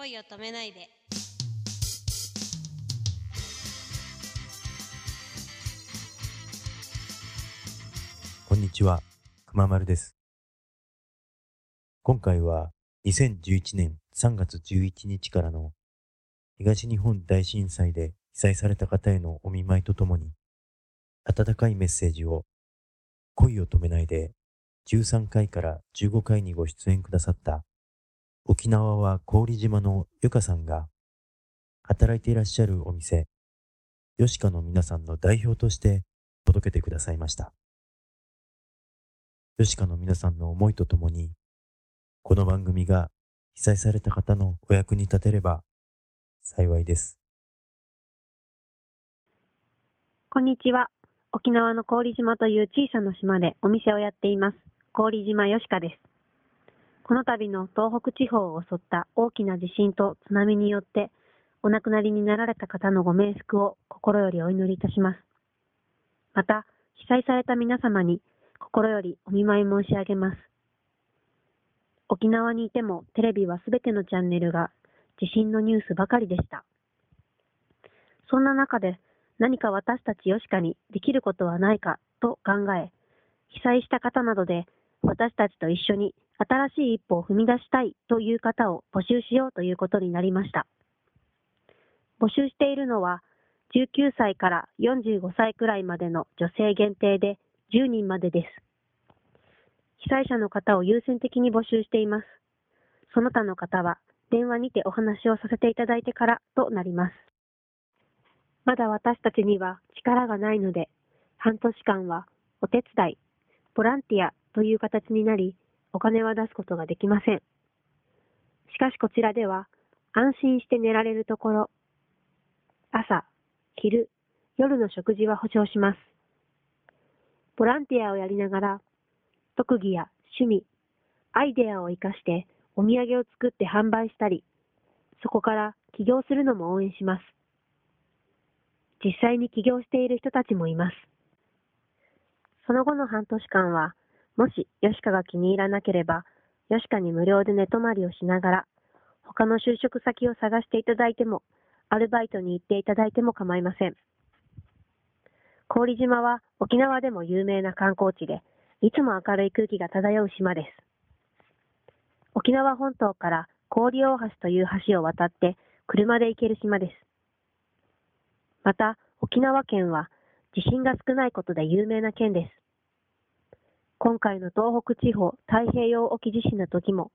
恋を止めないで。こんにちは、くままるです。今回は2011年3月11日からの東日本大震災で被災された方へのお見舞いとともに、温かいメッセージを恋を止めないで13回から15回にご出演くださった沖縄は郡島のゆかさんが働いていらっしゃるお店、よしかの皆さんの代表として届けてくださいました。よしかの皆さんの思いとともに、この番組が被災された方のお役に立てれば幸いです。こんにちは。沖縄の郡島という小さな島でお店をやっています。郡島よしかです。この度の東北地方を襲った大きな地震と津波によってお亡くなりになられた方のご冥福を心よりお祈りいたします。また、被災された皆様に心よりお見舞い申し上げます。沖縄にいてもテレビはすべてのチャンネルが地震のニュースばかりでした。そんな中で何か私たちヨシカにできることはないかと考え、被災した方などで私たちと一緒に新しい一歩を踏み出したいという方を募集しようということになりました。募集しているのは19歳から45歳くらいまでの女性限定で10人までです。被災者の方を優先的に募集しています。その他の方は電話にてお話をさせていただいてからとなります。まだ私たちには力がないので、半年間はお手伝い、ボランティアという形になり、お金は出すことができません。しかしこちらでは、安心して寝られるところ、朝、昼、夜の食事は保証します。ボランティアをやりながら、特技や趣味、アイデアを活かしてお土産を作って販売したり、そこから起業するのも応援します。実際に起業している人たちもいます。その後の半年間は、もしヨシカが気に入らなければ、ヨシカに無料で寝泊まりをしながら、他の就職先を探していただいても、アルバイトに行っていただいても構いません。郡島は沖縄でも有名な観光地で、いつも明るい空気が漂う島です。沖縄本島から郡大橋という橋を渡って車で行ける島です。また、沖縄県は地震が少ないことで有名な県です。今回の東北地方太平洋沖地震の時も、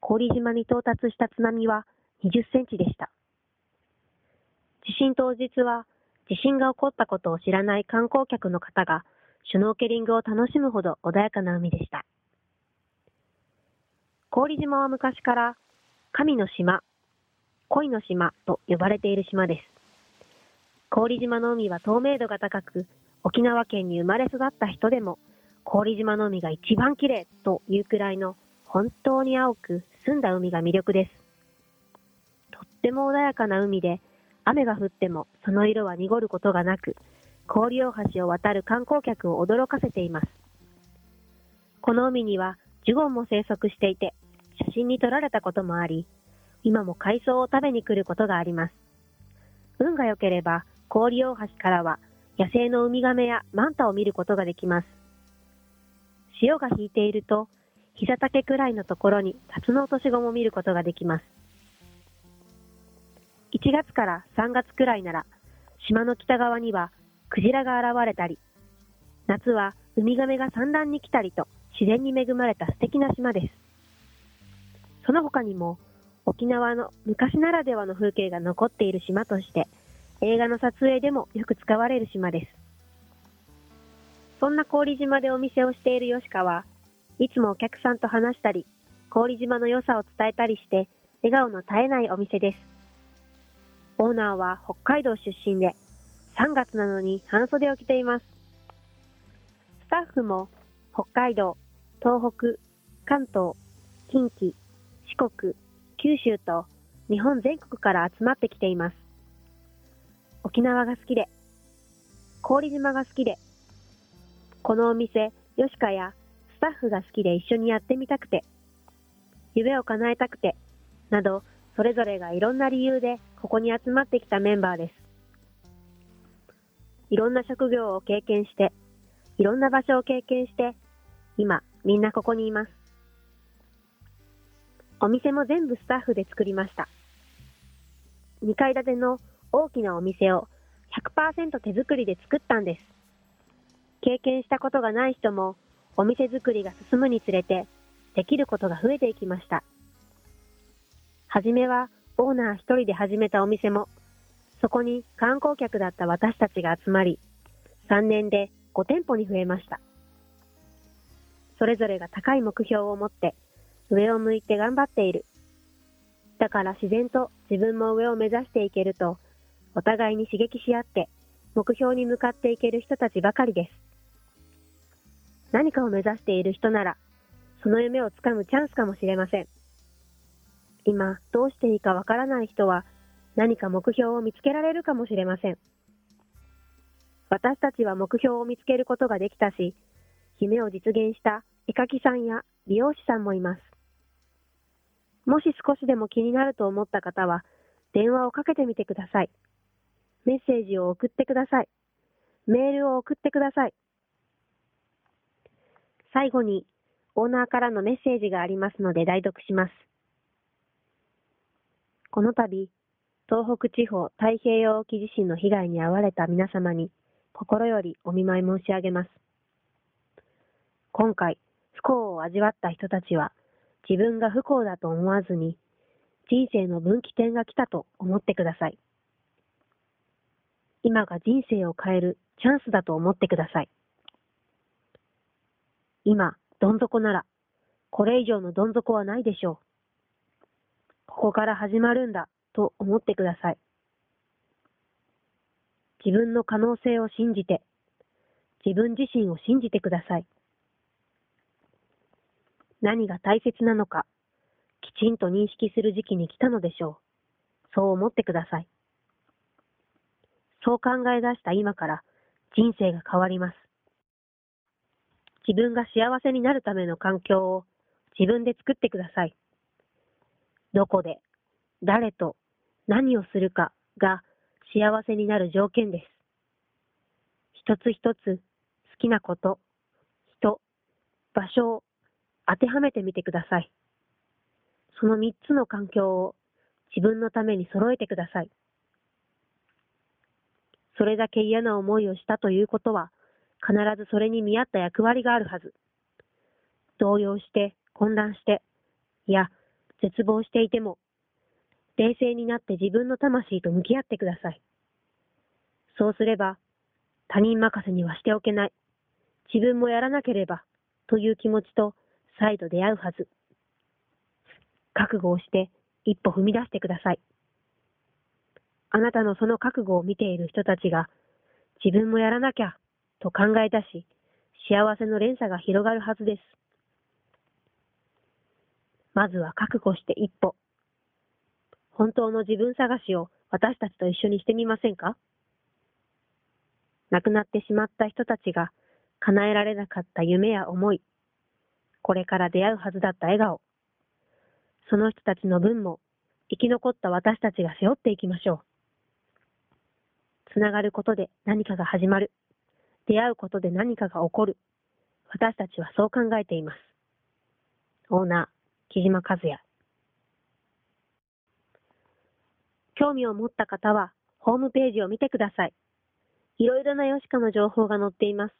郡島に到達した津波は20センチでした。地震当日は、地震が起こったことを知らない観光客の方が、シュノーケリングを楽しむほど穏やかな海でした。郡島は昔から、神の島、恋の島と呼ばれている島です。郡島の海は透明度が高く、沖縄県に生まれ育った人でも、郡島の海が一番綺麗というくらいの本当に青く澄んだ海が魅力です。とっても穏やかな海で、雨が降ってもその色は濁ることがなく、氷大橋を渡る観光客を驚かせています。この海にはジュゴンも生息していて、写真に撮られたこともあり、今も海藻を食べに来ることがあります。運が良ければ、氷大橋からは野生のウミガメやマンタを見ることができます。潮が引いていると、膝丈くらいのところにタツノオトシゴも見ることができます。1月から3月くらいなら、島の北側にはクジラが現れたり、夏はウミガメが産卵に来たりと自然に恵まれた素敵な島です。その他にも、沖縄の昔ならではの風景が残っている島として、映画の撮影でもよく使われる島です。そんな郡島でお店をしている吉川いつもお客さんと話したり、郡島の良さを伝えたりして、笑顔の絶えないお店です。オーナーは北海道出身で、3月なのに半袖を着ています。スタッフも北海道、東北、関東、近畿、四国、九州と日本全国から集まってきています。沖縄が好きで、郡島が好きで、このお店、吉川やスタッフが好きで一緒にやってみたくて、夢を叶えたくて、など、それぞれがいろんな理由でここに集まってきたメンバーです。いろんな職業を経験して、いろんな場所を経験して、今みんなここにいます。お店も全部スタッフで作りました。2階建ての大きなお店を100%手作りで作ったんです。経験したことがない人もお店作りが進むにつれてできることが増えていきました。はじめはオーナー一人で始めたお店もそこに観光客だった私たちが集まり3年で5店舗に増えました。それぞれが高い目標を持って上を向いて頑張っている。だから自然と自分も上を目指していけると、お互いに刺激し合って目標に向かっていける人たちばかりです。何かを目指している人なら、その夢をつかむチャンスかもしれません。今、どうしていいかわからない人は、何か目標を見つけられるかもしれません。私たちは目標を見つけることができたし、夢を実現した絵描きさんや美容師さんもいます。もし少しでも気になると思った方は、電話をかけてみてください。メッセージを送ってください。メールを送ってください。最後に、オーナーからのメッセージがありますので代読します。この度、東北地方太平洋沖地震の被害に遭われた皆様に心よりお見舞い申し上げます。今回、不幸を味わった人たちは、自分が不幸だと思わずに、人生の分岐点が来たと思ってください。今が人生を変えるチャンスだと思ってください。今、どん底なら、これ以上のどん底はないでしょう。ここから始まるんだと思ってください。自分の可能性を信じて、自分自身を信じてください。何が大切なのか、きちんと認識する時期に来たのでしょう。そう思ってください。そう考え出した今から人生が変わります。自分が幸せになるための環境を自分で作ってください。どこで、誰と、何をするかが幸せになる条件です。一つ一つ好きなこと、人、場所を当てはめてみてください。その三つの環境を自分のために揃えてください。それだけ嫌な思いをしたということは、必ずそれに見合った役割があるはず。動揺して、混乱して、いや、絶望していても、冷静になって自分の魂と向き合ってください。そうすれば、他人任せにはしておけない。自分もやらなければ、という気持ちと再度出会うはず。覚悟をして一歩踏み出してください。あなたのその覚悟を見ている人たちが、自分もやらなきゃ、と考え出し、幸せの連鎖が広がるはずです。まずは覚悟して一歩。本当の自分探しを私たちと一緒にしてみませんか？亡くなってしまった人たちが叶えられなかった夢や思い、これから出会うはずだった笑顔、その人たちの分も生き残った私たちが背負っていきましょう。つながることで何かが始まる。出会うことで何かが起こる。私たちはそう考えています。オーナー、木島和也。興味を持った方は、ホームページを見てください。いろいろなヨシカの情報が載っています。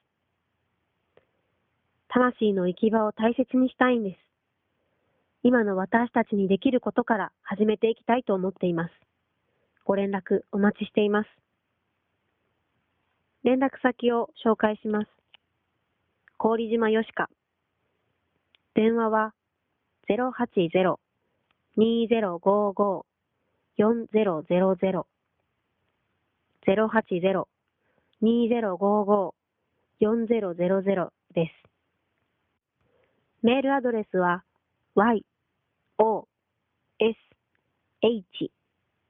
魂の行き場を大切にしたいんです。今の私たちにできることから始めていきたいと思っています。ご連絡お待ちしています。連絡先を紹介します。郡島よしか。電話は080-2055-4000 080-2055-4000です。メールアドレスは y, o, s, h,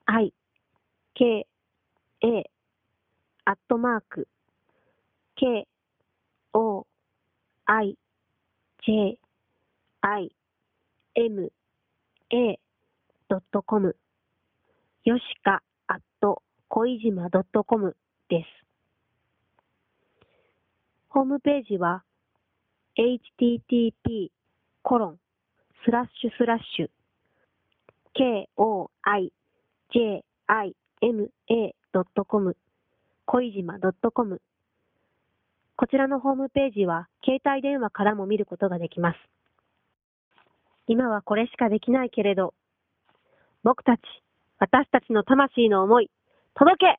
i, k, a, アットマーク、k, o, i, j, i, m, a, .com よしか.恋島 .com です。ホームページは http コロンスラッシュスラッシュ koijima.com 恋島 .com こちらのホームページは携帯電話からも見ることができます。今はこれしかできないけれど、僕たち、私たちの魂の思い、届け